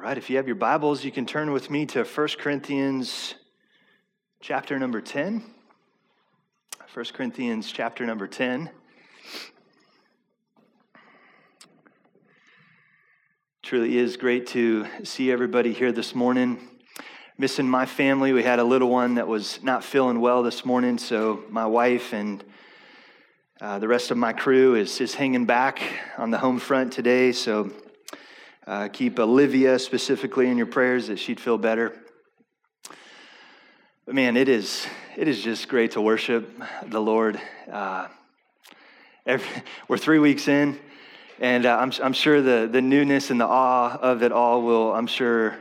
All right, if you have your Bibles, you can turn with me to 1 Corinthians chapter number 10. 1 Corinthians chapter number 10. Truly is great to see everybody here this morning. Missing my family. We had a little one that was not feeling well this morning, so my wife and uh, the rest of my crew is, is hanging back on the home front today. So uh, keep Olivia specifically in your prayers that she'd feel better. But man, it is it is just great to worship the Lord. Uh, every, we're three weeks in, and uh, I'm, I'm sure the, the newness and the awe of it all will, I'm sure,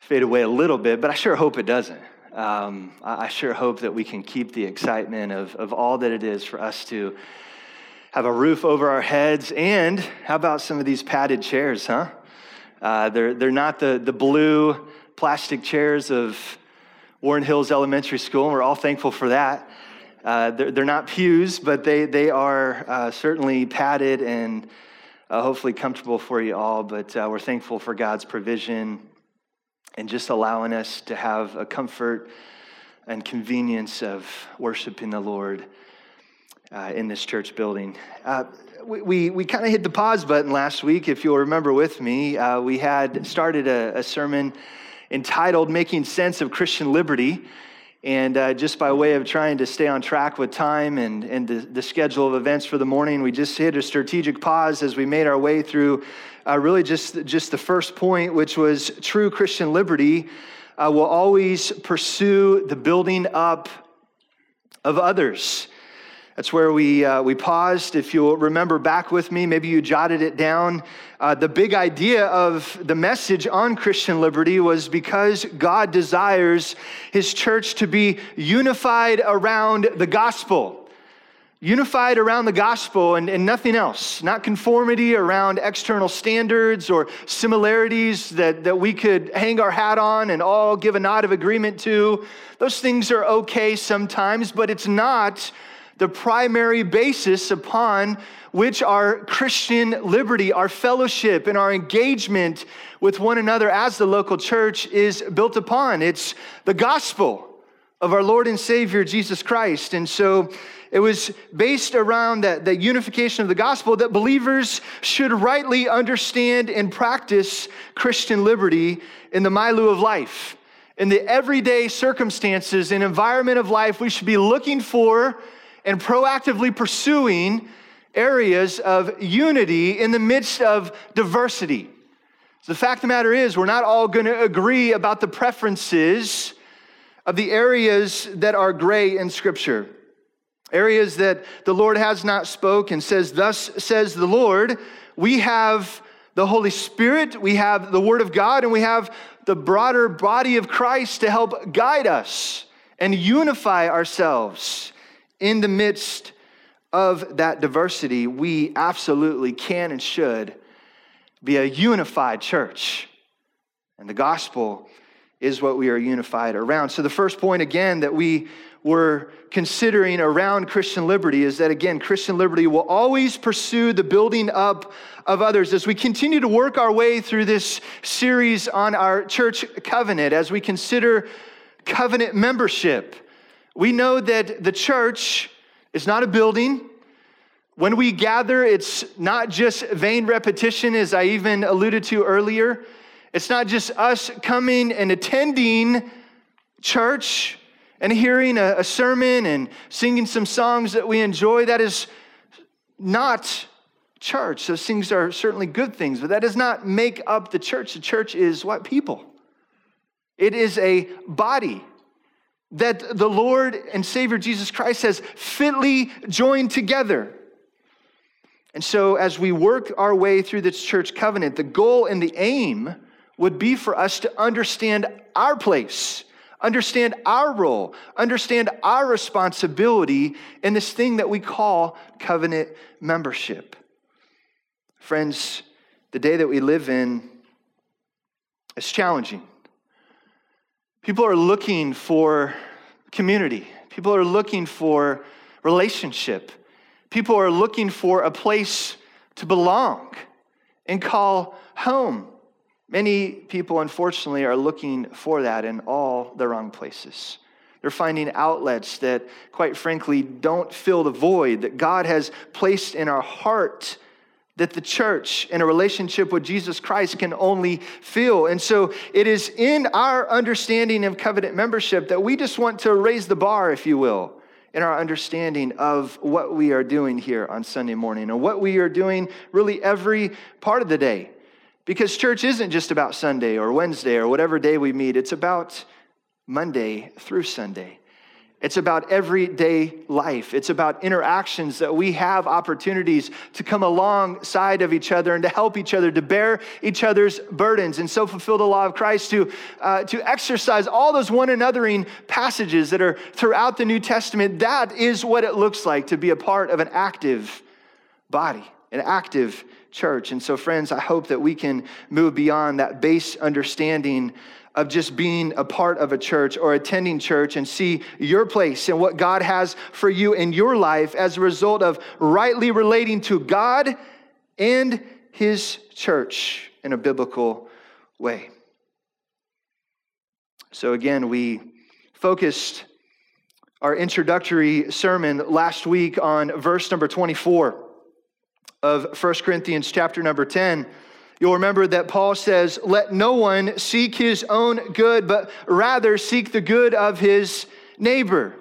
fade away a little bit, but I sure hope it doesn't. Um, I, I sure hope that we can keep the excitement of, of all that it is for us to have a roof over our heads, and how about some of these padded chairs, huh? Uh, they're, they're not the, the blue plastic chairs of Warren Hills Elementary School, and we're all thankful for that. Uh, they're, they're, not pews, but they, they are uh, certainly padded and uh, hopefully comfortable for you all. But uh, we're thankful for God's provision and just allowing us to have a comfort and convenience of worshiping the Lord uh, in this church building. Uh, we, we, we kind of hit the pause button last week, if you'll remember with me. Uh, we had started a, a, sermon entitled Making Sense of Christian Liberty. And uh, just by way of trying to stay on track with time and, and the, the, schedule of events for the morning, we just hit a strategic pause as we made our way through uh, really just, just the first point, which was true Christian liberty uh, will always pursue the building up of others. That's where we, uh, we paused. If you'll remember back with me, maybe you jotted it down. Uh, the big idea of the message on Christian liberty was because God desires his church to be unified around the gospel. Unified around the gospel and, and nothing else, not conformity around external standards or similarities that, that we could hang our hat on and all give a nod of agreement to. Those things are okay sometimes, but it's not the primary basis upon which our Christian liberty, our fellowship, and our engagement with one another as the local church is built upon. It's the gospel of our Lord and Savior Jesus Christ. And so it was based around that, that unification of the gospel that believers should rightly understand and practice Christian liberty in the milieu of life. In the everyday circumstances and environment of life, we should be looking for and proactively pursuing areas of unity in the midst of diversity. So the fact of the matter is, we're not all going to agree about the preferences of the areas that are gray in Scripture. Areas that the Lord has not spoken, says, Thus says the Lord. We have the Holy Spirit, we have the Word of God, and we have the broader body of Christ to help guide us and unify ourselves in the midst of that diversity, we absolutely can and should be a unified church. And the gospel is what we are unified around. So, the first point again that we were considering around Christian liberty is that, again, Christian liberty will always pursue the building up of others. As we continue to work our way through this series on our church covenant, as we consider covenant membership, we know that the church is not a building. When we gather, it's not just vain repetition, as I even alluded to earlier. It's not just us coming and attending church and hearing a, sermon and singing some songs that we enjoy. That is not church. Those things are certainly good things, but that does not make up the church. The church is what? People. It is a body that the Lord and Savior Jesus Christ has fitly joined together. And so, as we work our way through this church covenant, the goal and the aim would be for us to understand our place, understand our role, understand our responsibility in this thing that we call covenant membership. Friends, the day that we live in is challenging. People are looking for community, people are looking for relationship, people are looking for a place to belong and call home. Many people, unfortunately, are looking for that in all the wrong places. They're finding outlets that, quite frankly, don't fill the void that God has placed in our heart that the church in a relationship with Jesus Christ can only feel. And so it is in our understanding of covenant membership that we just want to raise the bar, if you will, in our understanding of what we are doing here on Sunday morning and what we are doing really every part of the day. Because church isn't just about Sunday or Wednesday or whatever day we meet, it's about Monday through Sunday. It's about everyday life. It's about interactions that we have opportunities to come alongside of each other and to help each other, to bear each other's burdens, and so fulfill the law of Christ, to, uh, to exercise all those one anothering passages that are throughout the New Testament. That is what it looks like to be a part of an active body, an active church. And so, friends, I hope that we can move beyond that base understanding of just being a part of a church or attending church and see your place and what God has for you in your life as a result of rightly relating to God and His church in a biblical way. So, again, we focused our introductory sermon last week on verse number 24 of 1 Corinthians chapter number 10 You'll remember that Paul says, Let no one seek his own good, but rather seek the good of his neighbor.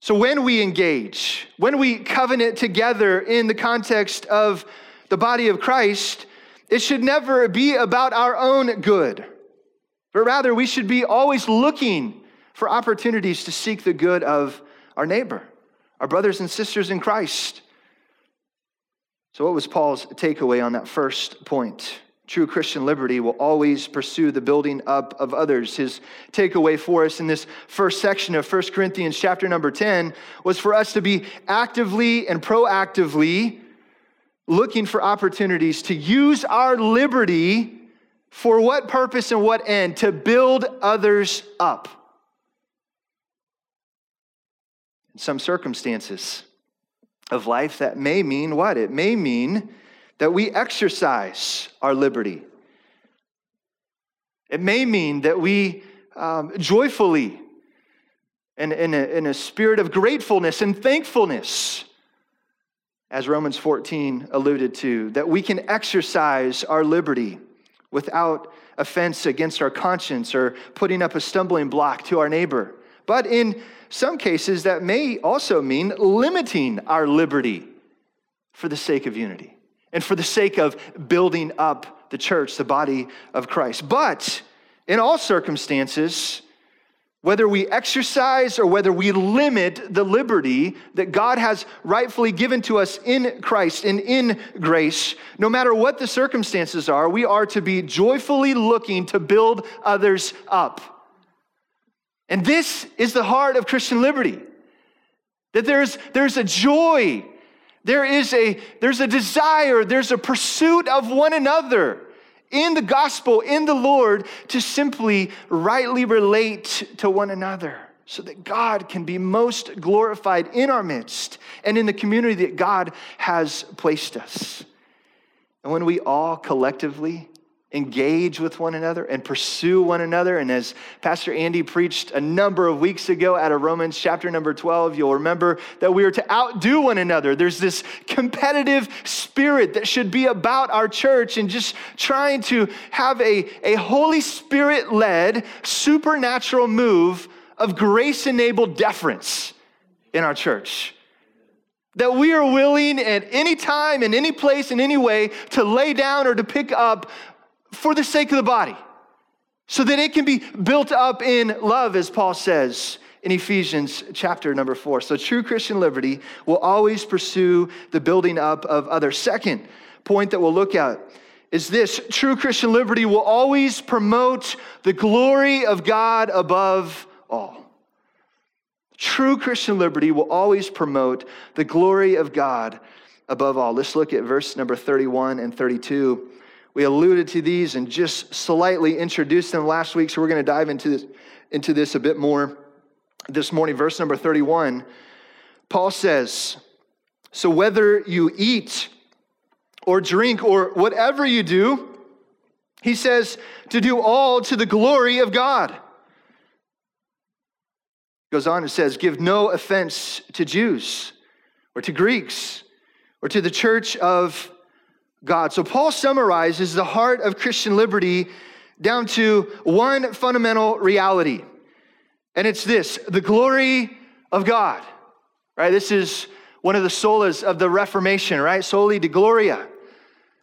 So when we engage, when we covenant together in the context of the body of Christ, it should never be about our own good, but rather we should be always looking for opportunities to seek the good of our neighbor, our brothers and sisters in Christ. So, what was Paul's takeaway on that first point? True Christian liberty will always pursue the building up of others. His takeaway for us in this first section of 1 Corinthians, chapter number 10, was for us to be actively and proactively looking for opportunities to use our liberty for what purpose and what end? To build others up. In some circumstances, of life, that may mean what? It may mean that we exercise our liberty. It may mean that we um, joyfully, and in a, in a spirit of gratefulness and thankfulness, as Romans 14 alluded to, that we can exercise our liberty without offense against our conscience or putting up a stumbling block to our neighbor. But in some cases, that may also mean limiting our liberty for the sake of unity and for the sake of building up the church, the body of Christ. But in all circumstances, whether we exercise or whether we limit the liberty that God has rightfully given to us in Christ and in grace, no matter what the circumstances are, we are to be joyfully looking to build others up. And this is the heart of Christian liberty. That there's, there's a joy, there is a, there's a desire, there's a pursuit of one another in the gospel, in the Lord, to simply rightly relate to one another so that God can be most glorified in our midst and in the community that God has placed us. And when we all collectively engage with one another and pursue one another. And as Pastor Andy preached a number of weeks ago out of Romans chapter number 12, you'll remember that we are to outdo one another. There's this competitive spirit that should be about our church and just trying to have a, a Holy Spirit led supernatural move of grace enabled deference in our church that we are willing at any time, in any place, in any way to lay down or to pick up for the sake of the body, so that it can be built up in love, as Paul says in Ephesians chapter number four. So, true Christian liberty will always pursue the building up of others. Second point that we'll look at is this true Christian liberty will always promote the glory of God above all. True Christian liberty will always promote the glory of God above all. Let's look at verse number 31 and 32. We alluded to these and just slightly introduced them last week, so we're going to dive into this, into this a bit more this morning. Verse number 31, Paul says, So whether you eat or drink or whatever you do, He says to do all to the glory of God. Goes on and says, Give no offense to Jews or to Greeks or to the church of God. So Paul summarizes the heart of Christian liberty down to one fundamental reality. And it's this the glory of God. Right? This is one of the solas of the Reformation, right? Soli Deo Gloria.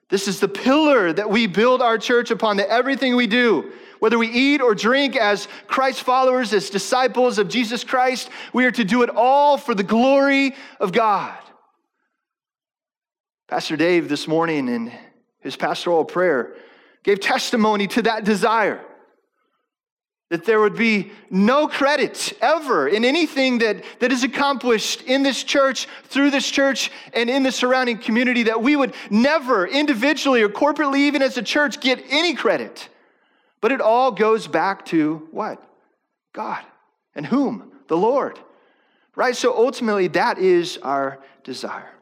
This is the pillar that we build our church upon, that everything we do, whether we eat or drink as Christ followers, as disciples of Jesus Christ, we are to do it all for the glory of God. Pastor Dave this morning in his pastoral prayer gave testimony to that desire that there would be no credit ever in anything that, that is accomplished in this church, through this church, and in the surrounding community, that we would never individually or corporately, even as a church, get any credit. But it all goes back to what? God. And whom? The Lord. Right? So ultimately, that is our desire.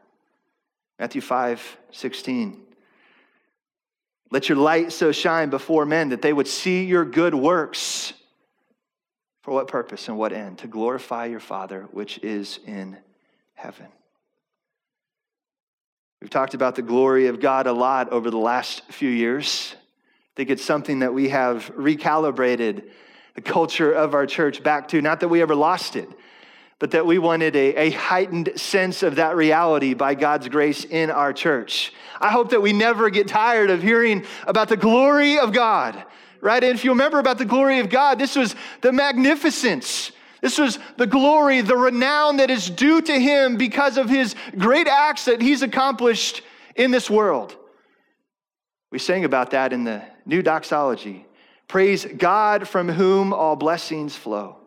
Matthew 5 16. Let your light so shine before men that they would see your good works. For what purpose and what end? To glorify your Father which is in heaven. We've talked about the glory of God a lot over the last few years. I think it's something that we have recalibrated the culture of our church back to. Not that we ever lost it, but that we wanted a, a, heightened sense of that reality by God's grace in our church. I hope that we never get tired of hearing about the glory of God, right? And if you remember about the glory of God, this was the magnificence. This was the glory, the renown that is due to him because of his great acts that he's accomplished in this world. We sang about that in the new doxology. Praise God from whom all blessings flow.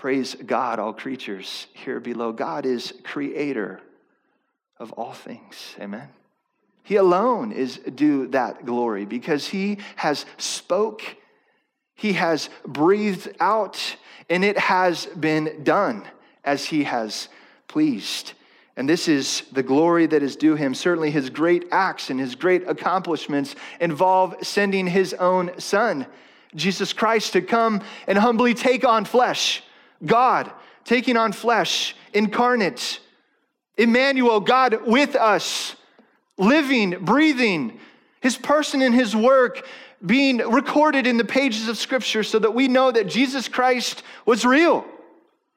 Praise God, all creatures here below. God is creator of all things. Amen. He alone is due that glory because he has spoke, he has breathed out, and it has been done as he has pleased. And this is the glory that is due him. Certainly, his great acts and his great accomplishments involve sending his own son, Jesus Christ, to come and humbly take on flesh God taking on flesh, incarnate, Emmanuel, God with us, living, breathing, his person and his work being recorded in the pages of Scripture so that we know that Jesus Christ was real.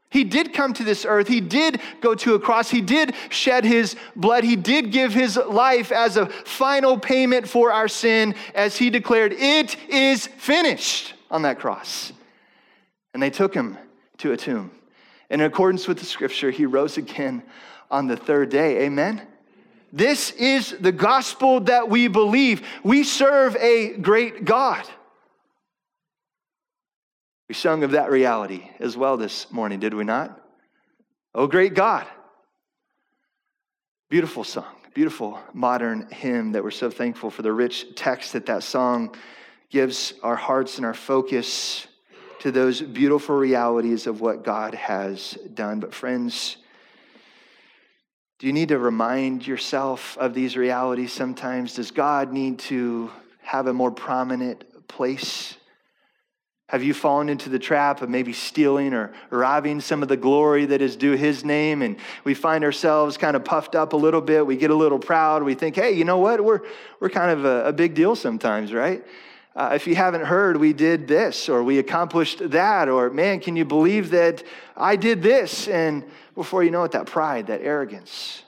He did come to this earth. He did go to a cross. He did shed his blood. He did give his life as a final payment for our sin, as he declared, It is finished on that cross. And they took him to a tomb. And in accordance with the scripture, he rose again on the third day. Amen? This is the gospel that we believe. We serve a great God. We sung of that reality as well this morning, did we not? Oh, great God. Beautiful song, beautiful modern hymn that we're so thankful for the rich text that that song gives our hearts and our focus to those beautiful realities of what God has done. But, friends, do you need to remind yourself of these realities sometimes? Does God need to have a more prominent place? Have you fallen into the trap of maybe stealing or robbing some of the glory that is due his name? And we find ourselves kind of puffed up a little bit. We get a little proud. We think, hey, you know what? We're, we're kind of a, a big deal sometimes, right? Uh, if you haven't heard, we did this or we accomplished that, or man, can you believe that I did this? And before you know it, that pride, that arrogance,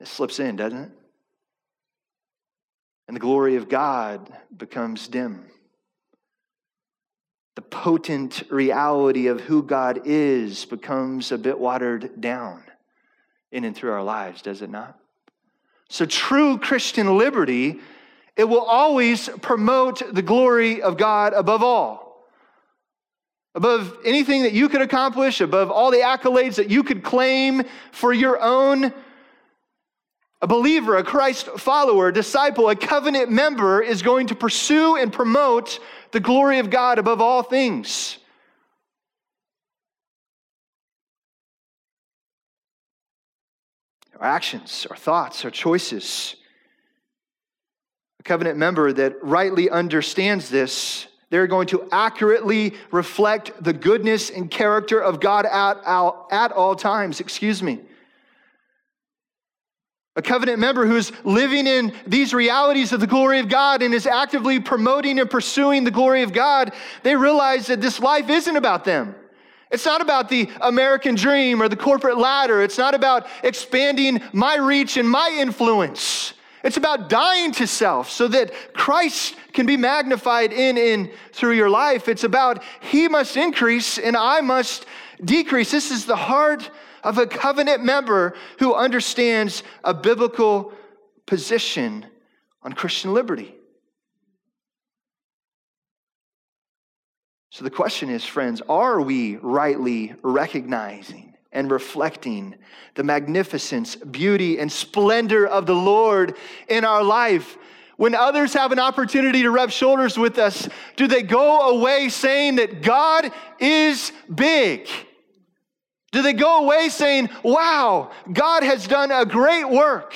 it slips in, doesn't it? And the glory of God becomes dim. The potent reality of who God is becomes a bit watered down in and through our lives, does it not? So, true Christian liberty it will always promote the glory of God above all. Above anything that you could accomplish, above all the accolades that you could claim for your own. A believer, a Christ follower, a disciple, a covenant member is going to pursue and promote the glory of God above all things. Our actions, our thoughts, our choices covenant member that rightly understands this, they're going to accurately reflect the goodness and character of God at, at all times. Excuse me. A covenant member who's living in these realities of the glory of God and is actively promoting and pursuing the glory of God, they realize that this life isn't about them. It's not about the American dream or the corporate ladder. It's not about expanding my reach and my influence. It's about dying to self so that Christ can be magnified in and through your life. It's about He must increase and I must decrease. This is the heart of a covenant member who understands a biblical position on Christian liberty. So the question is, friends, are we rightly recognizing and reflecting the magnificence, beauty, and splendor of the Lord in our life. When others have an opportunity to rub shoulders with us, do they go away saying that God is big? Do they go away saying, wow, God has done a great work?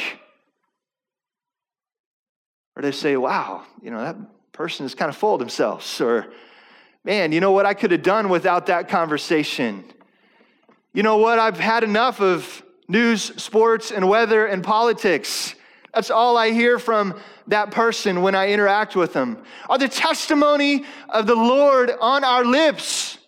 Or they say, wow, you know, that person is kind of full of themselves. Or, man, you know what I could have done without that conversation? You know what? I've had enough of news, sports, and weather and politics. That's all I hear from that person when I interact with them. Are the testimony of the Lord on our lips?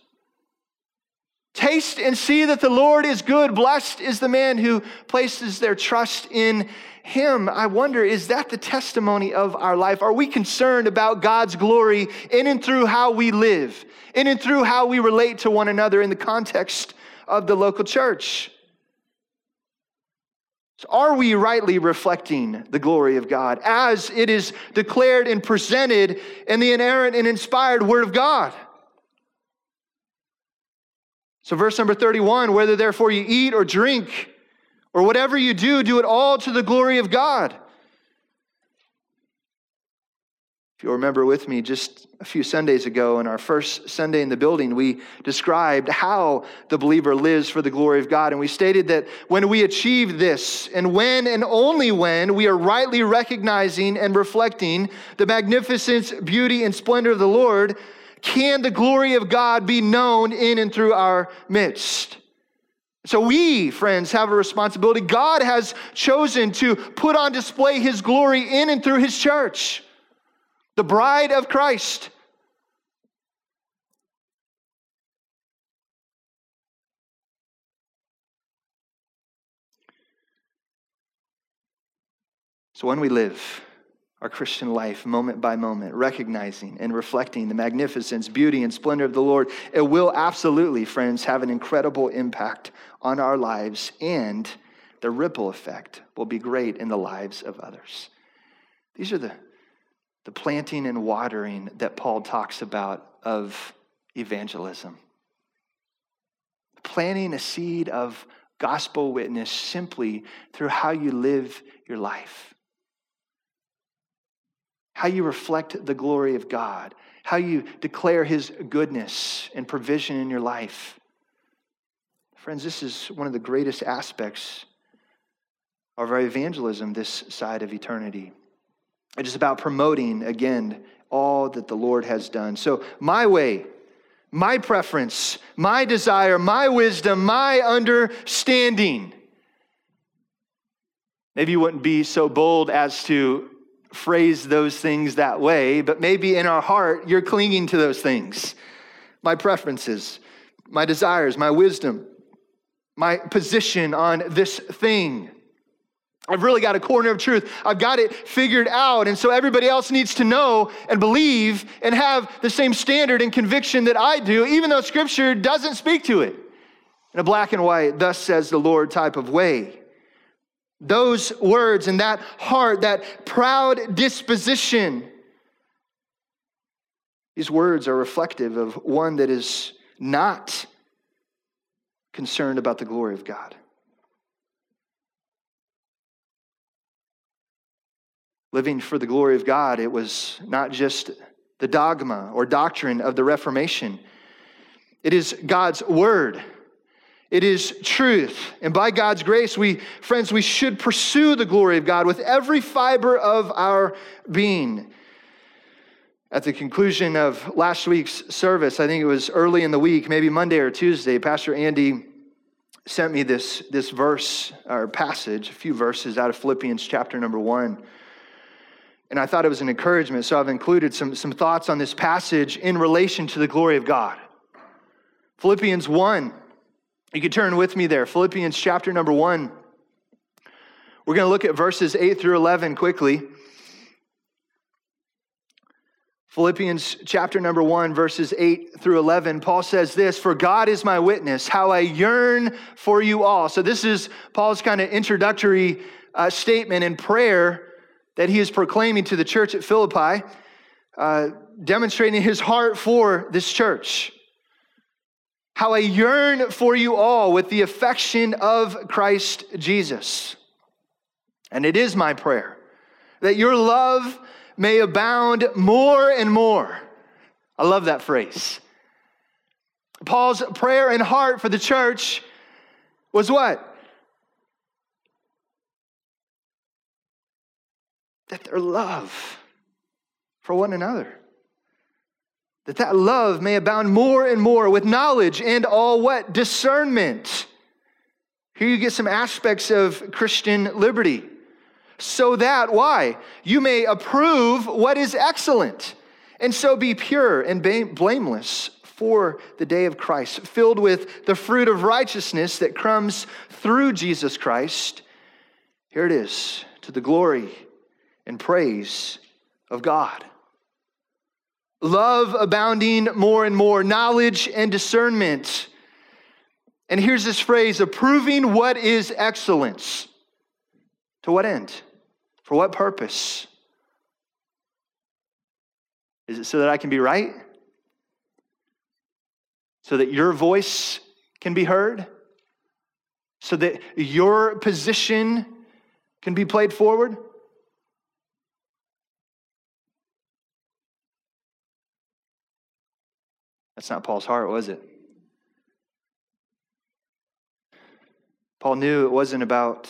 Taste and see that the Lord is good. Blessed is the man who places their trust in him. I wonder, is that the testimony of our life? Are we concerned about God's glory in and through how we live, in and through how we relate to one another in the context of the local church. So are we rightly reflecting the glory of God as it is declared and presented in the inerrant and inspired Word of God? So, verse number 31 whether therefore you eat or drink or whatever you do, do it all to the glory of God. If you'll remember with me, just a few Sundays ago, in our first Sunday in the building, we described how the believer lives for the glory of God. And we stated that when we achieve this, and when and only when we are rightly recognizing and reflecting the magnificence, beauty, and splendor of the Lord, can the glory of God be known in and through our midst. So, we, friends, have a responsibility. God has chosen to put on display his glory in and through his church the bride of Christ. So when we live our Christian life moment by moment, recognizing and reflecting the magnificence, beauty, and splendor of the Lord, it will absolutely, friends, have an incredible impact on our lives, and the ripple effect will be great in the lives of others. These are the the planting and watering that Paul talks about of evangelism. Planting a seed of gospel witness simply through how you live your life, how you reflect the glory of God, how you declare his goodness and provision in your life. Friends, this is one of the greatest aspects of our evangelism this side of eternity. It is about promoting, again, all that the Lord has done. So, my way, my preference, my desire, my wisdom, my understanding. Maybe you wouldn't be so bold as to phrase those things that way, but maybe in our heart, you're clinging to those things. My preferences, my desires, my wisdom, my position on this thing. I've really got a corner of truth. I've got it figured out. And so everybody else needs to know and believe and have the same standard and conviction that I do, even though Scripture doesn't speak to it in a black and white, thus says the Lord type of way. Those words and that heart, that proud disposition, these words are reflective of one that is not concerned about the glory of God. Living for the glory of God. It was not just the dogma or doctrine of the Reformation, it is God's word. It is truth. And by God's grace, we, friends, we should pursue the glory of God with every fiber of our being. At the conclusion of last week's service, I think it was early in the week, maybe Monday or Tuesday, Pastor Andy sent me this, this verse or passage, a few verses out of Philippians chapter number one. And I thought it was an encouragement, so I've included some, some thoughts on this passage in relation to the glory of God. Philippians 1 you could turn with me there. Philippians chapter number one. We're going to look at verses 8 through 11 quickly. Philippians chapter number 1, verses 8 through 11, Paul says this For God is my witness, how I yearn for you all. So, this is Paul's kind of introductory uh, statement and prayer that he is proclaiming to the church at Philippi, uh, demonstrating his heart for this church how I yearn for you all with the affection of Christ Jesus. And it is my prayer that your love may abound more and more. I love that phrase. Paul's prayer and heart for the church was what? That their love for one another. That that love may abound more and more with knowledge and all what? Discernment. Here you get some aspects of christian liberty. So that why? You may approve what is excellent and so be pure and blameless for the day of christ filled with the fruit of righteousness that comes through jesus christ. Here it is to the glory and praise of god love abounding more and more, knowledge and discernment. And here's this phrase approving what is excellence. To what end? For what purpose? Is it so that I can be right? So that your voice can be heard? So that your position can be played forward? That's not Paul's heart, was it? Paul knew it wasn't about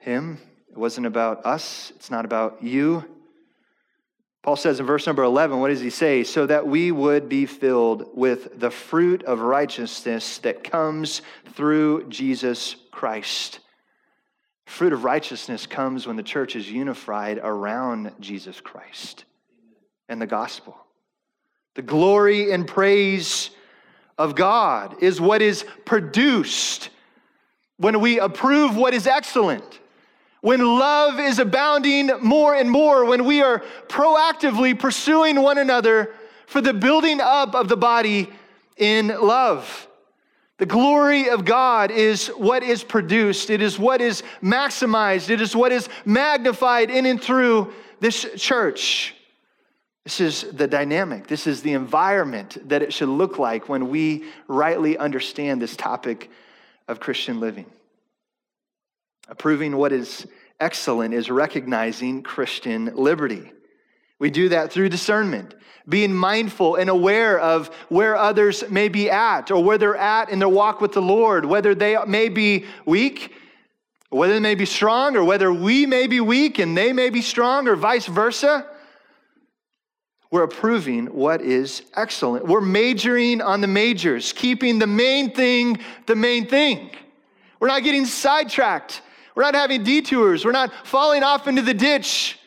him, it wasn't about us, it's not about you. Paul says in verse number 11, what does he say? So that we would be filled with the fruit of righteousness that comes through Jesus Christ. Fruit of righteousness comes when the church is unified around Jesus Christ and the gospel. The glory and praise of God is what is produced when we approve what is excellent, when love is abounding more and more, when we are proactively pursuing one another for the building up of the body in love. The glory of God is what is produced, it is what is maximized, it is what is magnified in and through this church. This is the dynamic. This is the environment that it should look like when we rightly understand this topic of Christian living. Approving what is excellent is recognizing Christian liberty. We do that through discernment, being mindful and aware of where others may be at or where they're at in their walk with the Lord, whether they may be weak, whether they may be strong, or whether we may be weak and they may be strong, or vice versa. We're approving what is excellent. We're majoring on the majors, keeping the main thing the main thing. We're not getting sidetracked. We're not having detours. We're not falling off into the ditch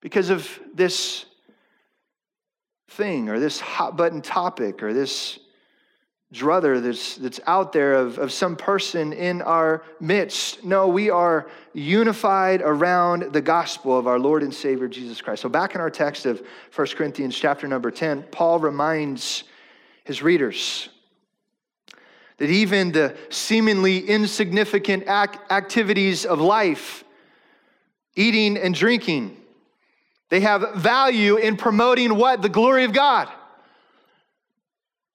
because of this thing or this hot button topic or this druther that's, that's out there of, of some person in our midst. No, we are unified around the gospel of our Lord and Savior Jesus Christ. So back in our text of 1 Corinthians chapter number 10, Paul reminds his readers that even the seemingly insignificant activities of life, eating and drinking, they have value in promoting what? The glory of God.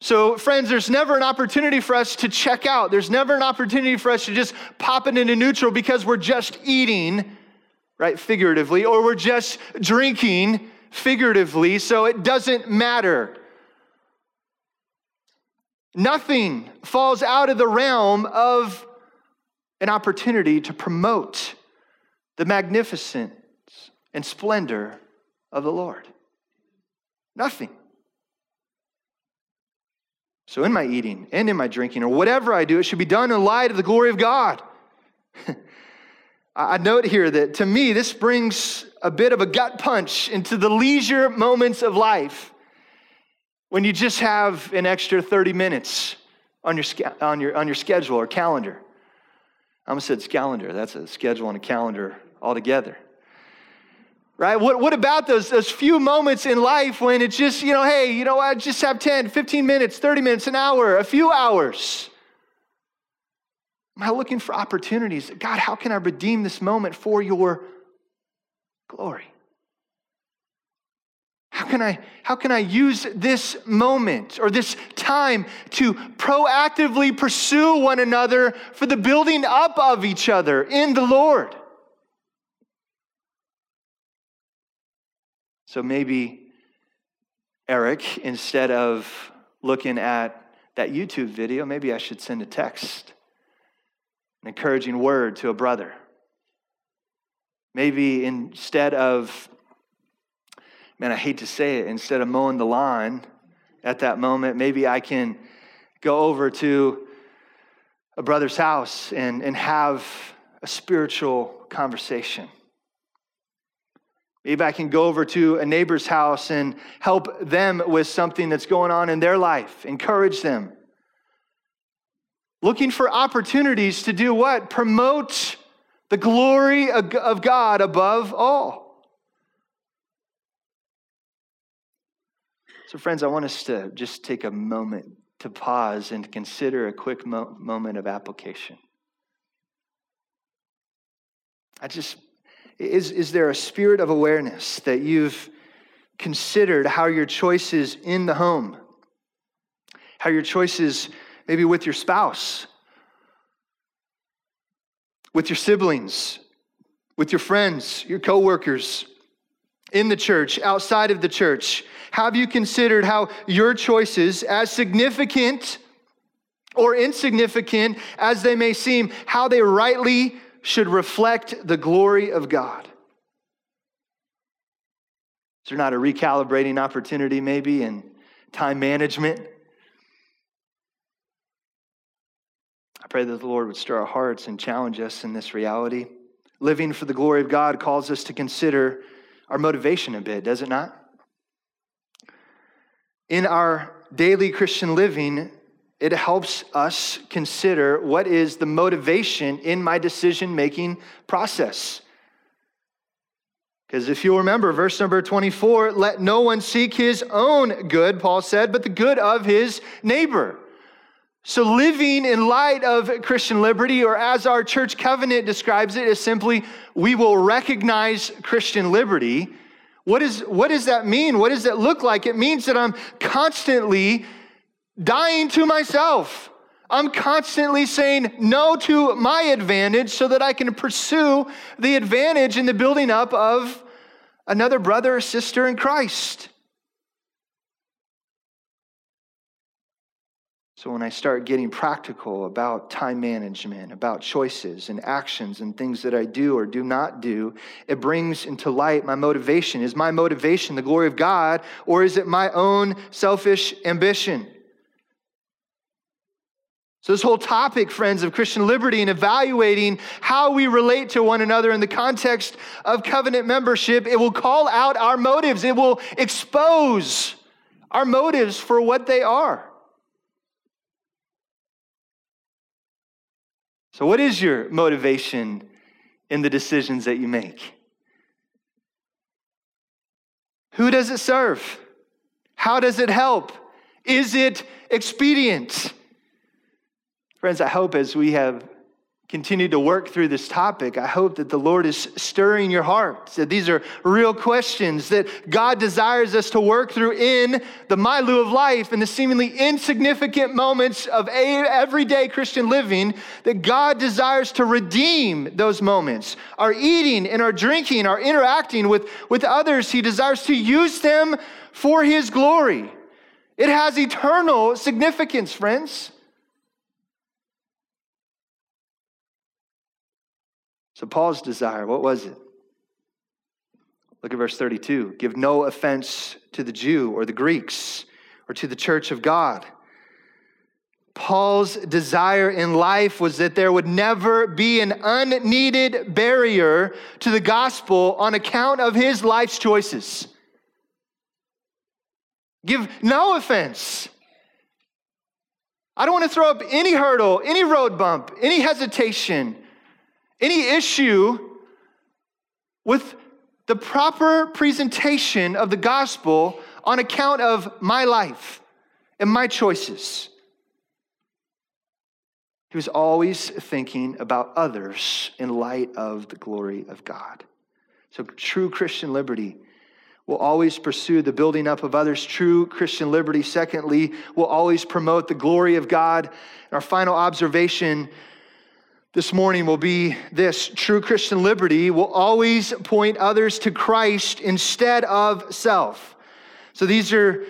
So, friends, there's never an opportunity for us to check out. There's never an opportunity for us to just pop it into neutral because we're just eating, right, figuratively, or we're just drinking figuratively, so it doesn't matter. Nothing falls out of the realm of an opportunity to promote the magnificence and splendor of the Lord. Nothing. So, in my eating and in my drinking, or whatever I do, it should be done in light of the glory of God. I note here that to me, this brings a bit of a gut punch into the leisure moments of life when you just have an extra 30 minutes on your, on your, on your schedule or calendar. I almost said calendar. That's a schedule and a calendar altogether. Right? What, what about those, those few moments in life when it's just, you know, hey, you know, I just have 10, 15 minutes, 30 minutes, an hour, a few hours? Am I looking for opportunities? God, how can I redeem this moment for your glory? How can I, how can I use this moment or this time to proactively pursue one another for the building up of each other in the Lord? So maybe Eric, instead of looking at that YouTube video, maybe I should send a text, an encouraging word to a brother. Maybe instead of man, I hate to say it, instead of mowing the lawn at that moment, maybe I can go over to a brother's house and, and have a spiritual conversation. Maybe I can go over to a neighbor's house and help them with something that's going on in their life, encourage them. Looking for opportunities to do what? Promote the glory of God above all. So, friends, I want us to just take a moment to pause and consider a quick mo- moment of application. I just, is, is there a spirit of awareness that you've considered how your choices in the home, how your choices maybe with your spouse, with your siblings, with your friends, your coworkers, in the church, outside of the church, have you considered how your choices, as significant or insignificant as they may seem, how they rightly should reflect the glory of God? Is there not a recalibrating opportunity, maybe, in time management? I pray that the Lord would stir our hearts and challenge us in this reality. Living for the glory of God calls us to consider our motivation a bit, does it not? in our daily Christian living, it helps us consider what is the motivation in my decision making process. Because if you'll remember, verse number 24, let no one seek his own good, Paul said, but the good of his neighbor. So, living in light of Christian liberty, or as our church covenant describes it, is simply we will recognize Christian liberty what, is, what does that mean? What does that look like? It means that I'm constantly dying to myself. I'm constantly saying no to my advantage so that I can pursue the advantage in the building up of another brother or sister in Christ. So, when I start getting practical about time management, about choices and actions and things that I do or do not do, it brings into light my motivation. Is my motivation the glory of God, or is it my own selfish ambition? So, this whole topic, friends, of Christian liberty and evaluating how we relate to one another in the context of covenant membership, it will call out our motives, it will expose our motives for what they are. So, what is your motivation in the decisions that you make? Who does it serve? How does it help? Is it expedient? Friends, I hope as we have continued to work through this topic, I hope that the Lord is stirring your heart. That these are real questions that God desires us to work through in the milieu of life and the seemingly insignificant moments of everyday Christian living, that God desires to redeem those moments. Our eating and our drinking, our interacting with, with others, He desires to use them for His glory. It has eternal significance, friends. So, Paul's desire, what was it? Look at verse 32. Give no offense to the Jew or the Greeks or to the church of God. Paul's desire in life was that there would never be an unneeded barrier to the gospel on account of his life's choices. Give no offense. I don't want to throw up any hurdle, any road bump, any hesitation, any issue with the proper presentation of the gospel on account of my life and my choices. He was always thinking about others in light of the glory of God. So, true Christian liberty will always pursue the building up of others. True Christian liberty, secondly, will always promote the glory of God. And our final observation this morning will be this true Christian liberty will always point others to Christ instead of self. So these are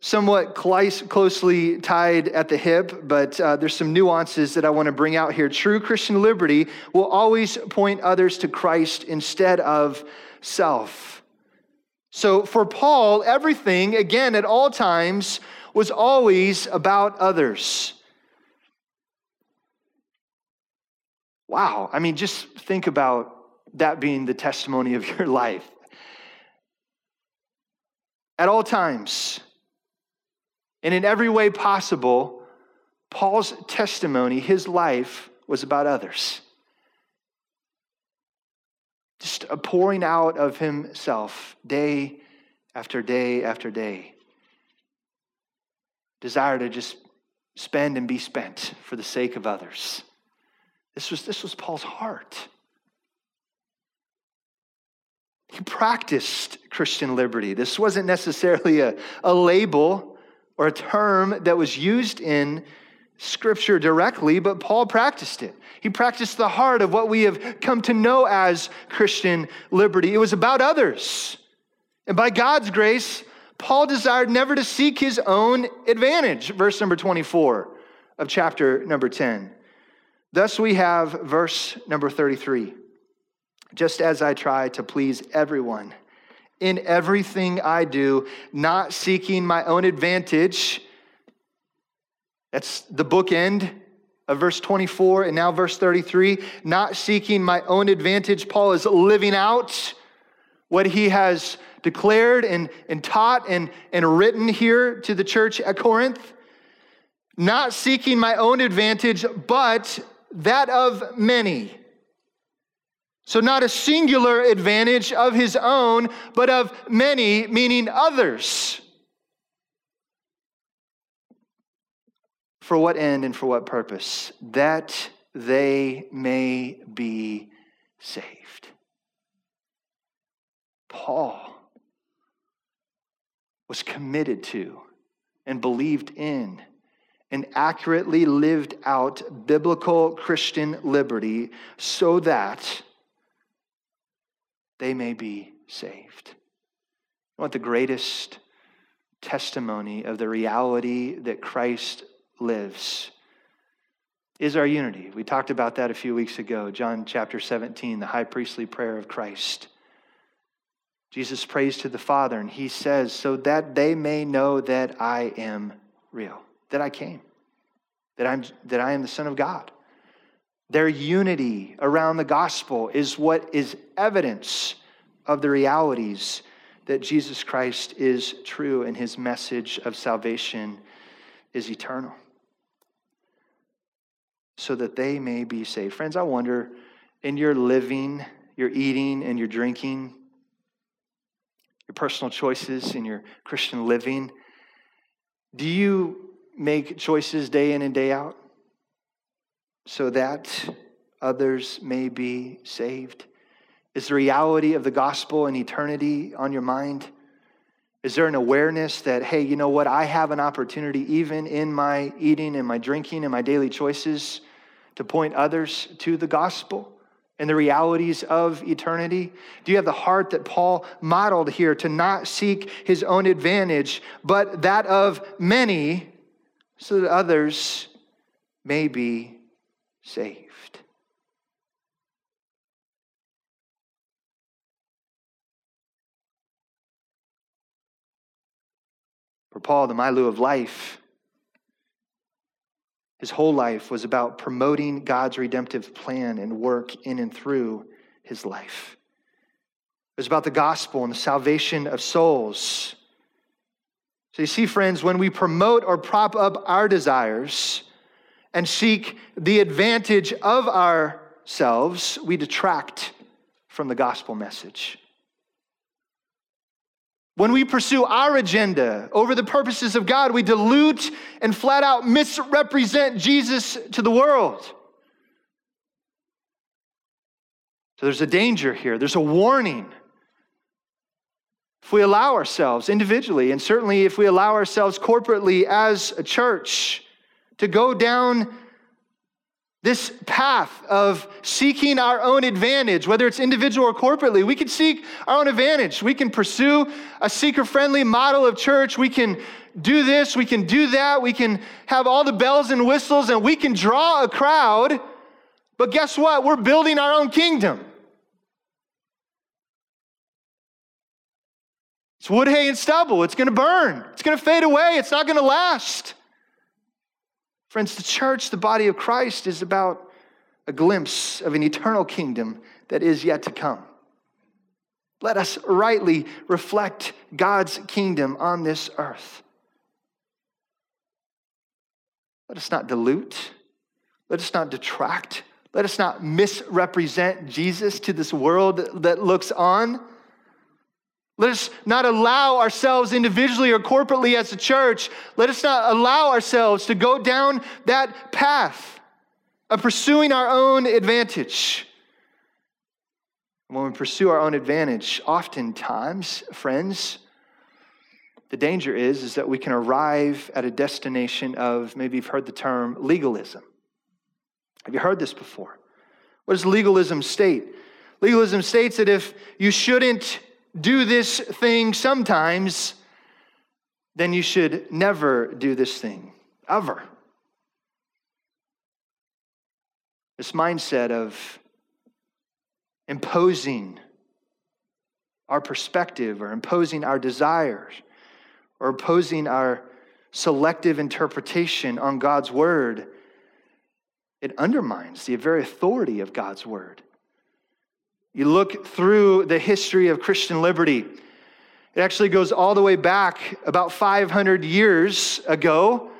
somewhat closely tied at the hip, but uh, there's some nuances that I want to bring out here. True Christian liberty will always point others to Christ instead of self. So for Paul, everything, again, at all times, was always about others. Wow. I mean, just think about that being the testimony of your life. At all times, and in every way possible, Paul's testimony, his life, was about others. Just a pouring out of himself day after day after day. Desire to just spend and be spent for the sake of others. This was, this was Paul's heart. He practiced Christian liberty. This wasn't necessarily a, a label or a term that was used in Scripture directly, but Paul practiced it. He practiced the heart of what we have come to know as Christian liberty. It was about others. And by God's grace, Paul desired never to seek his own advantage. Verse number 24 of chapter number 10. Thus we have verse number 33. Just as I try to please everyone in everything I do, not seeking my own advantage. That's the bookend of verse 24 and now verse 33. Not seeking my own advantage. Paul is living out what he has declared and, and taught and, and written here to the church at Corinth. Not seeking my own advantage, but that of many. So, not a singular advantage of his own, but of many, meaning others. For what end and for what purpose? That they may be saved. Paul was committed to and believed in and accurately lived out biblical Christian liberty so that they may be saved. You want the greatest testimony of the reality that Christ lives is our unity. We talked about that a few weeks ago, John chapter 17, the high priestly prayer of Christ. Jesus prays to the Father, and he says, So that they may know that I am real that I came, that, I'm, that I am the Son of God. Their unity around the gospel is what is evidence of the realities that Jesus Christ is true and his message of salvation is eternal. So that they may be saved. Friends, I wonder in your living, your eating, and your drinking, your personal choices in your Christian living, do you make choices day in and day out so that others may be saved? Is the reality of the gospel and eternity on your mind? Is there an awareness that, hey, you know what? I have an opportunity, even in my eating and my drinking and my daily choices, to point others to the gospel and the realities of eternity? Do you have the heart that Paul modeled here to not seek his own advantage, but that of many, so that others may be saved? For Paul, the milieu of life, his whole life was about promoting God's redemptive plan and work in and through his life. It was about the gospel and the salvation of souls. So, you see, friends, when we promote or prop up our desires and seek the advantage of ourselves, we detract from the gospel message. When we pursue our agenda over the purposes of God, we dilute and flat out misrepresent Jesus to the world. So there's a danger here, there's a warning. If we allow ourselves individually, and certainly if we allow ourselves corporately as a church, to go down this path of seeking our own advantage, whether it's individual or corporately, we can seek our own advantage. We can pursue a seeker friendly model of church. We can do this, we can do that, we can have all the bells and whistles, and we can draw a crowd. But guess what? We're building our own kingdom. It's wood, hay, and stubble. It's going to burn, it's going to fade away, it's not going to last. Friends, the church, the body of Christ, is about a glimpse of an eternal kingdom that is yet to come. Let us rightly reflect God's kingdom on this earth. Let us not dilute. Let us not detract. Let us not misrepresent Jesus to this world that looks on. Let us not allow ourselves individually or corporately as a church, let us not allow ourselves to go down that path of pursuing our own advantage. When we pursue our own advantage, oftentimes, friends, the danger is, is that we can arrive at a destination of maybe you've heard the term legalism. Have you heard this before? What does legalism state? Legalism states that if you shouldn't do this thing sometimes, then you should never do this thing, ever. This mindset of imposing our perspective or imposing our desires or imposing our selective interpretation on God's word, it undermines the very authority of God's word. You look through the history of Christian liberty, it actually goes all the way back about 500 years ago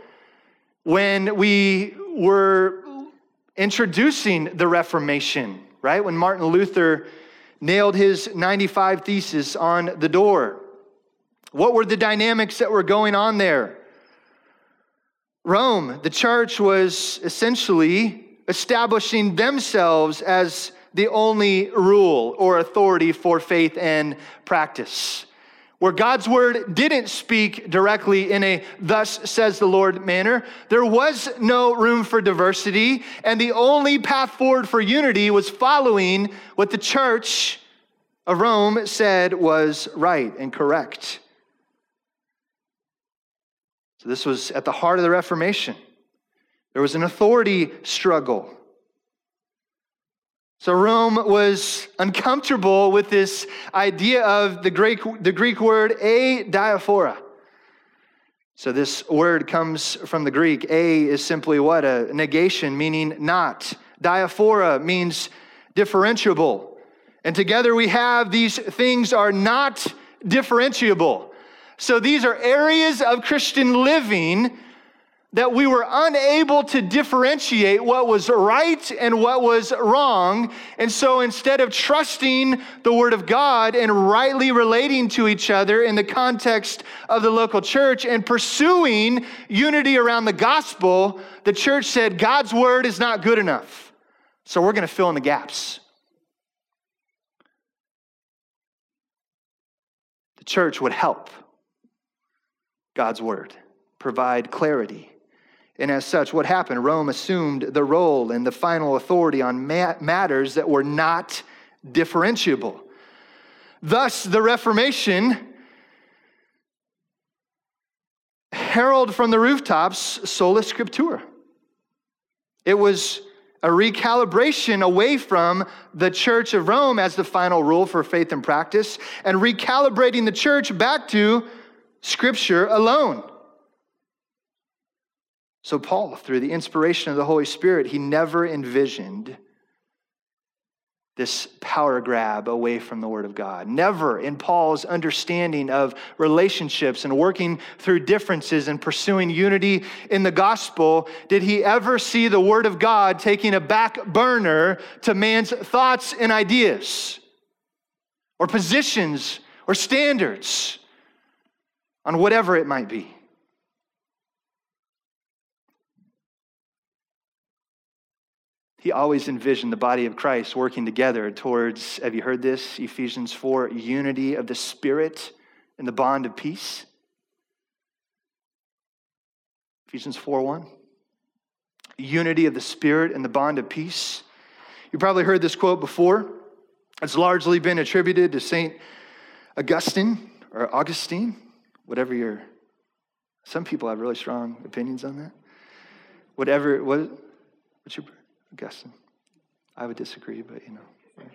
when we were introducing the Reformation, right? When Martin Luther nailed his 95 Thesis on the door. What were the dynamics that were going on there? Rome, the church was essentially establishing themselves as the only rule or authority for faith and practice. Where God's word didn't speak directly in a thus says the Lord manner, there was no room for diversity, and the only path forward for unity was following what the church of Rome said was right and correct. So, this was at the heart of the Reformation. There was an authority struggle. So Rome was uncomfortable with this idea of the Greek, the Greek word adiaphora. So this word comes from the Greek. A is simply what? A negation, meaning not. Diaphora means differentiable. And together we have these things are not differentiable. So these are areas of Christian living that we were unable to differentiate what was right and what was wrong. And so instead of trusting the Word of God and rightly relating to each other in the context of the local church and pursuing unity around the gospel, the church said God's Word is not good enough. So we're going to fill in the gaps. The church would help God's Word, provide clarity And as such, what happened? Rome assumed the role and the final authority on matters that were not differentiable. Thus, the Reformation herald from the rooftops sola scriptura. It was a recalibration away from the Church of Rome as the final rule for faith and practice, and recalibrating the church back to Scripture alone. So, Paul, through the inspiration of the Holy Spirit, he never envisioned this power grab away from the Word of God. Never in Paul's understanding of relationships and working through differences and pursuing unity in the gospel did he ever see the Word of God taking a back burner to man's thoughts and ideas or positions or standards on whatever it might be. He always envisioned the body of Christ working together towards, have you heard this? Ephesians 4 unity of the Spirit and the bond of peace. Ephesians 4 1. Unity of the Spirit and the bond of peace. You probably heard this quote before. It's largely been attributed to St. Augustine or Augustine, whatever your. Some people have really strong opinions on that. Whatever, what, what's your. Augustine. I would disagree, but you know.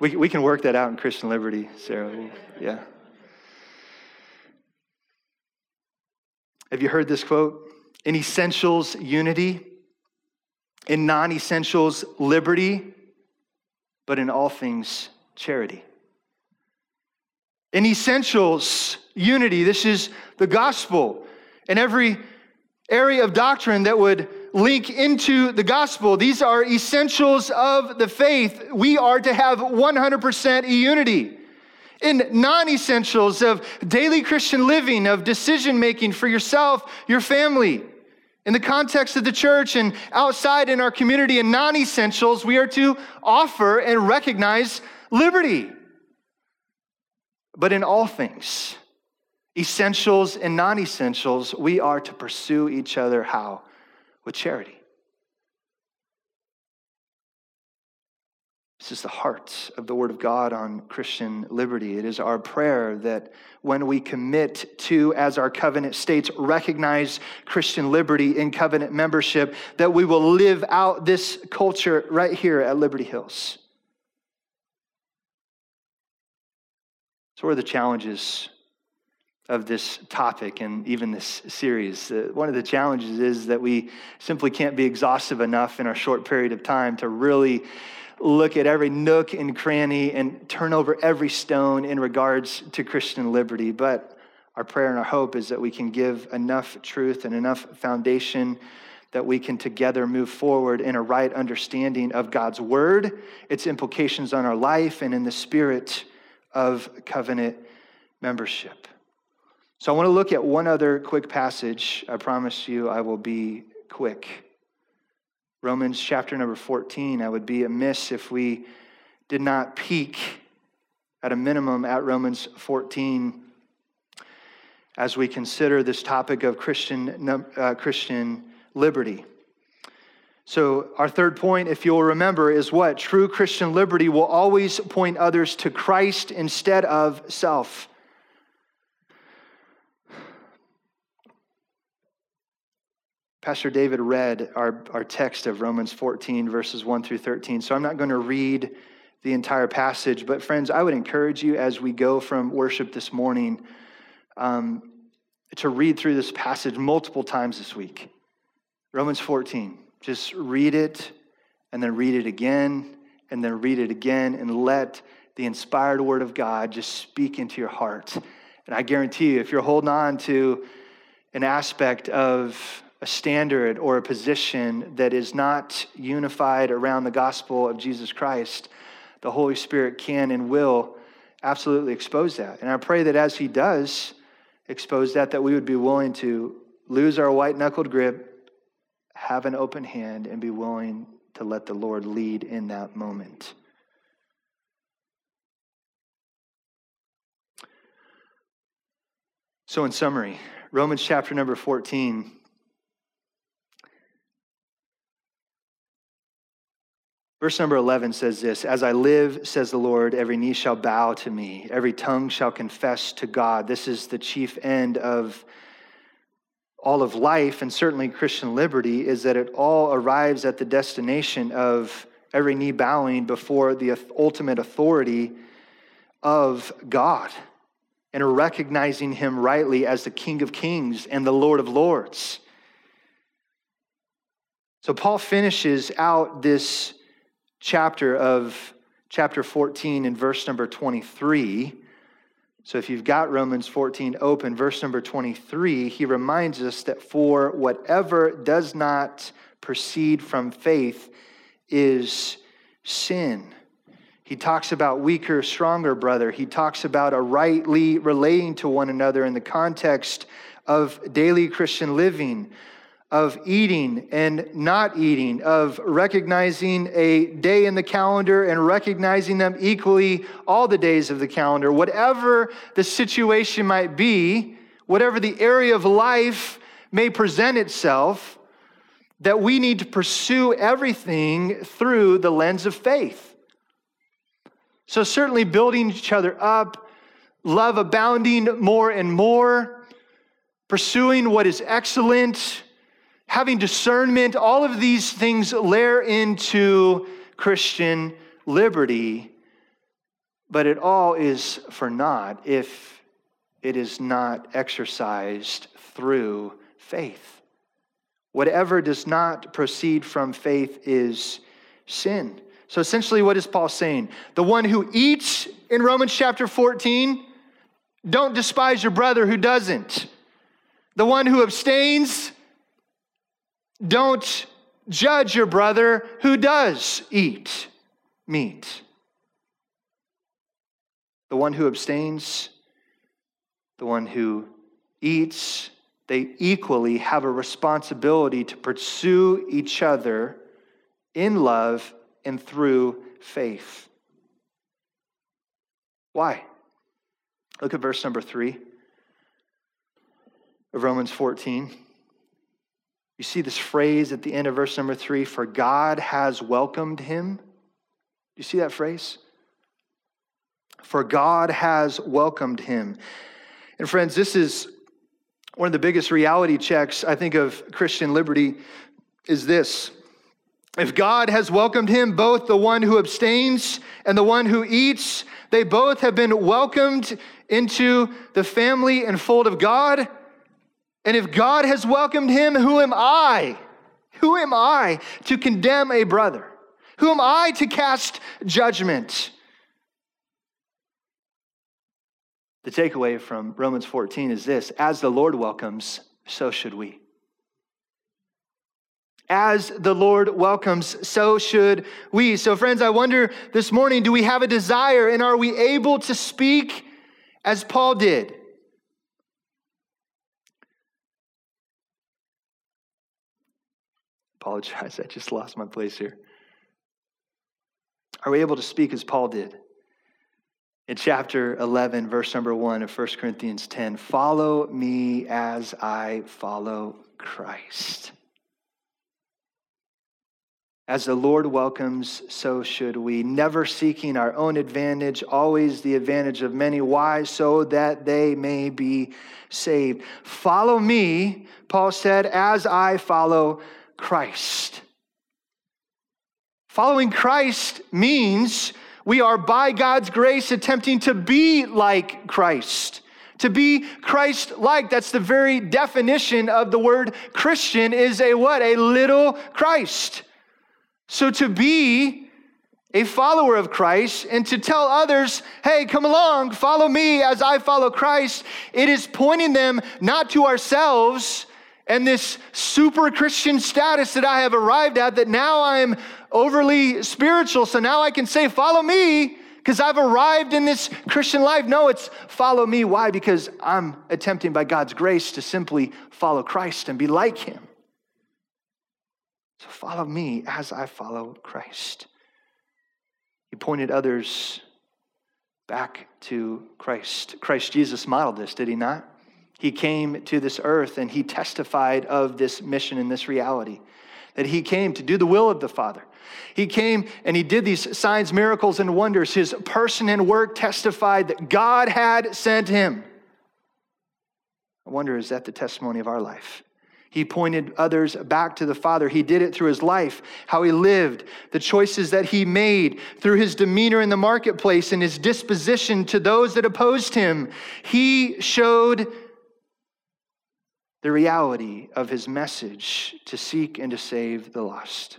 We, we can work that out in Christian liberty, Sarah. Yeah. Have you heard this quote? In essentials, unity. In non essentials, liberty. But in all things, charity. In essentials, unity. This is the gospel. In every area of doctrine that would link into the gospel. These are essentials of the faith. We are to have 100% unity. In non essentials of daily Christian living, of decision making for yourself, your family, in the context of the church and outside in our community, in non essentials, we are to offer and recognize liberty. But in all things, essentials and non essentials, we are to pursue each other how? With charity. This is the heart of the Word of God on Christian liberty. It is our prayer that when we commit to, as our covenant states, recognize Christian liberty in covenant membership, that we will live out this culture right here at Liberty Hills. So, what are the challenges of this topic and even this series. Uh, one of the challenges is that we simply can't be exhaustive enough in our short period of time to really look at every nook and cranny and turn over every stone in regards to Christian liberty. But our prayer and our hope is that we can give enough truth and enough foundation that we can together move forward in a right understanding of God's word, its implications on our life, and in the spirit of covenant membership. So I want to look at one other quick passage. I promise you I will be quick. Romans chapter number 14. I would be amiss if we did not peek at a minimum at Romans 14 as we consider this topic of Christian, uh, Christian liberty. So, our third point, if you'll remember, is what? True Christian liberty will always point others to Christ instead of self. Pastor David read our, our text of Romans 14, verses 1 through 13. So I'm not going to read the entire passage, but friends, I would encourage you as we go from worship this morning um, to read through this passage multiple times this week. Romans 14. Just read it and then read it again and then read it again and let the inspired word of God just speak into your heart. And I guarantee you, if you're holding on to an aspect of a standard or a position that is not unified around the gospel of Jesus Christ, the Holy Spirit can and will absolutely expose that. And I pray that as He does expose that, that we would be willing to lose our white knuckled grip, have an open hand, and be willing to let the Lord lead in that moment. So, in summary, Romans chapter number 14 Verse number 11 says this As I live, says the Lord, every knee shall bow to me, every tongue shall confess to God. This is the chief end of all of life, and certainly Christian liberty, is that it all arrives at the destination of every knee bowing before the ultimate authority of God and recognizing him rightly as the King of Kings and the Lord of Lords. So Paul finishes out this chapter of chapter 14 and verse number 23. So if you've got Romans 14 open, verse number 23, he reminds us that for whatever does not proceed from faith is sin. He talks about weaker, stronger brother. He talks about a rightly relating to one another in the context of daily Christian living, of eating and not eating, of recognizing a day in the calendar and recognizing them equally all the days of the calendar. Whatever the situation might be, whatever the area of life may present itself, that we need to pursue everything through the lens of faith. So, certainly building each other up, love abounding more and more, pursuing what is excellent, having discernment, all of these things layer into Christian liberty, but it all is for naught if it is not exercised through faith. Whatever does not proceed from faith is sin. So essentially, what is Paul saying? The one who eats in Romans chapter 14, don't despise your brother who doesn't. The one who abstains, don't judge your brother who does eat meat. The one who abstains, the one who eats, they equally have a responsibility to pursue each other in love and through faith. Why? Look at verse number three of Romans 14. You see this phrase at the end of verse number three for God has welcomed him. You see that phrase? For God has welcomed him. And friends, this is one of the biggest reality checks I think of Christian liberty is this if God has welcomed him, both the one who abstains and the one who eats, they both have been welcomed into the family and fold of God. And if God has welcomed him, who am I? Who am I to condemn a brother? Who am I to cast judgment? The takeaway from Romans 14 is this as the Lord welcomes, so should we as the Lord welcomes, so should we. So, friends, I wonder this morning do we have a desire and are we able to speak as Paul did? Apologize, I just lost my place here. Are we able to speak as Paul did? In chapter 11, verse number 1 of 1 Corinthians 10, follow me as I follow Christ. As the Lord welcomes, so should we. Never seeking our own advantage, always the advantage of many. Why? So that they may be saved. Follow me, Paul said, as I follow Christ. Following Christ means we are by God's grace attempting to be like Christ. To be Christ like. That's the very definition of the word Christian is a what? A little Christ. So to be a follower of Christ and to tell others, hey, come along, follow me as I follow Christ, it is pointing them not to ourselves and this super Christian status that I have arrived at, that now I'm overly spiritual, so now I can say, follow me because I've arrived in this Christian life. No, it's follow me. Why? Because I'm attempting by God's grace to simply follow Christ and be like him. So follow me as I follow Christ. He pointed others back to Christ. Christ Jesus modeled this, did he not? He came to this earth and he testified of this mission and this reality that he came to do the will of the Father. He came and he did these signs, miracles, and wonders. His person and work testified that God had sent him. I wonder, is that the testimony of our life? He pointed others back to the Father. He did it through his life, how he lived, the choices that he made, through his demeanor in the marketplace and his disposition to those that opposed him. He showed the reality of his message to seek and to save the lost.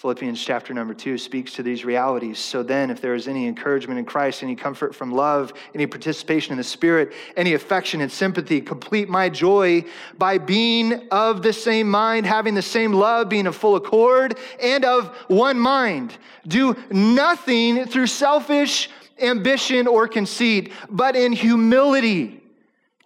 Philippians chapter number two speaks to these realities. So then, if there is any encouragement in Christ, any comfort from love, any participation in the Spirit, any affection and sympathy, complete my joy by being of the same mind, having the same love, being of full accord, and of one mind. Do nothing through selfish ambition or conceit, but in humility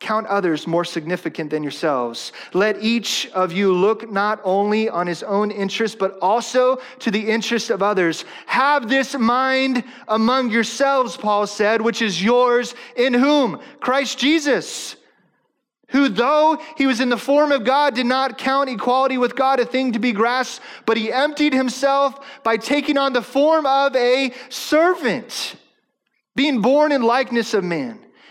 Count others more significant than yourselves. Let each of you look not only on his own interest, but also to the interest of others. Have this mind among yourselves, Paul said, which is yours in whom? Christ Jesus, who, though he was in the form of God, did not count equality with God a thing to be grasped, but he emptied himself by taking on the form of a servant, being born in likeness of man.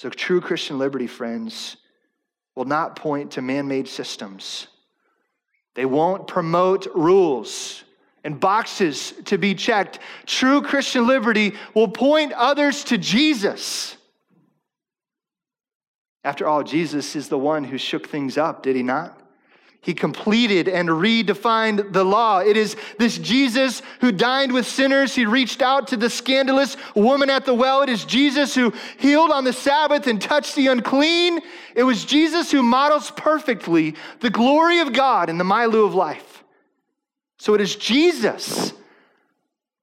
So, true Christian liberty, friends, will not point to man made systems. They won't promote rules and boxes to be checked. True Christian liberty will point others to Jesus. After all, Jesus is the one who shook things up, did he not? He completed and redefined the law. It is this Jesus who dined with sinners. He reached out to the scandalous woman at the well. It is Jesus who healed on the Sabbath and touched the unclean. It was Jesus who models perfectly the glory of God in the milieu of life. So it is Jesus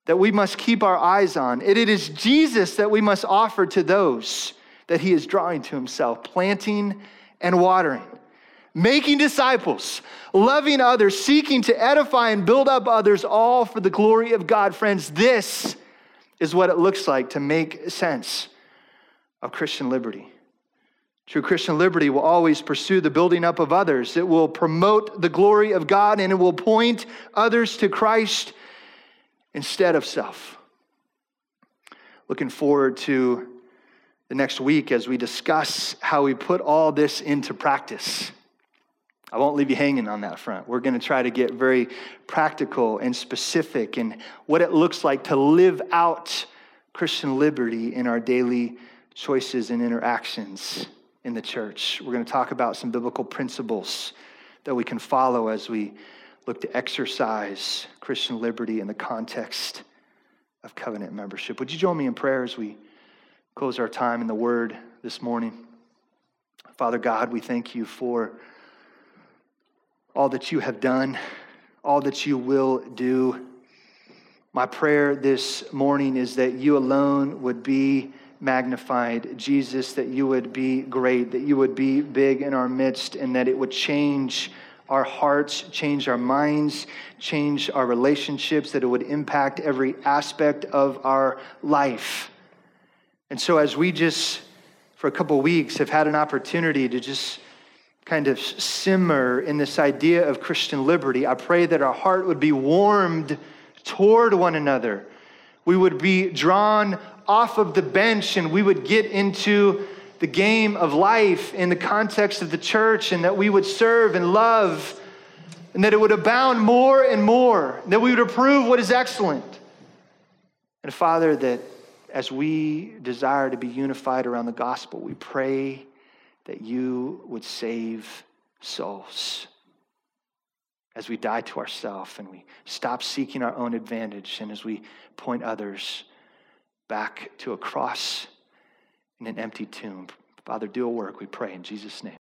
that we must keep our eyes on. It is Jesus that we must offer to those that he is drawing to himself, planting and watering making disciples, loving others, seeking to edify and build up others, all for the glory of God. Friends, this is what it looks like to make sense of Christian liberty. True Christian liberty will always pursue the building up of others. It will promote the glory of God and it will point others to Christ instead of self. Looking forward to the next week as we discuss how we put all this into practice. I won't leave you hanging on that front. We're going to try to get very practical and specific in what it looks like to live out Christian liberty in our daily choices and interactions in the church. We're going to talk about some biblical principles that we can follow as we look to exercise Christian liberty in the context of covenant membership. Would you join me in prayer as we close our time in the Word this morning? Father God, we thank you for all that you have done, all that you will do. My prayer this morning is that you alone would be magnified, Jesus, that you would be great, that you would be big in our midst, and that it would change our hearts, change our minds, change our relationships, that it would impact every aspect of our life. And so, as we just, for a couple weeks, have had an opportunity to just kind of simmer in this idea of Christian liberty, I pray that our heart would be warmed toward one another. We would be drawn off of the bench and we would get into the game of life in the context of the church and that we would serve and love and that it would abound more and more, and that we would approve what is excellent. And Father, that as we desire to be unified around the gospel, we pray that you would save souls as we die to ourselves and we stop seeking our own advantage and as we point others back to a cross in an empty tomb. Father, do a work, we pray in Jesus' name.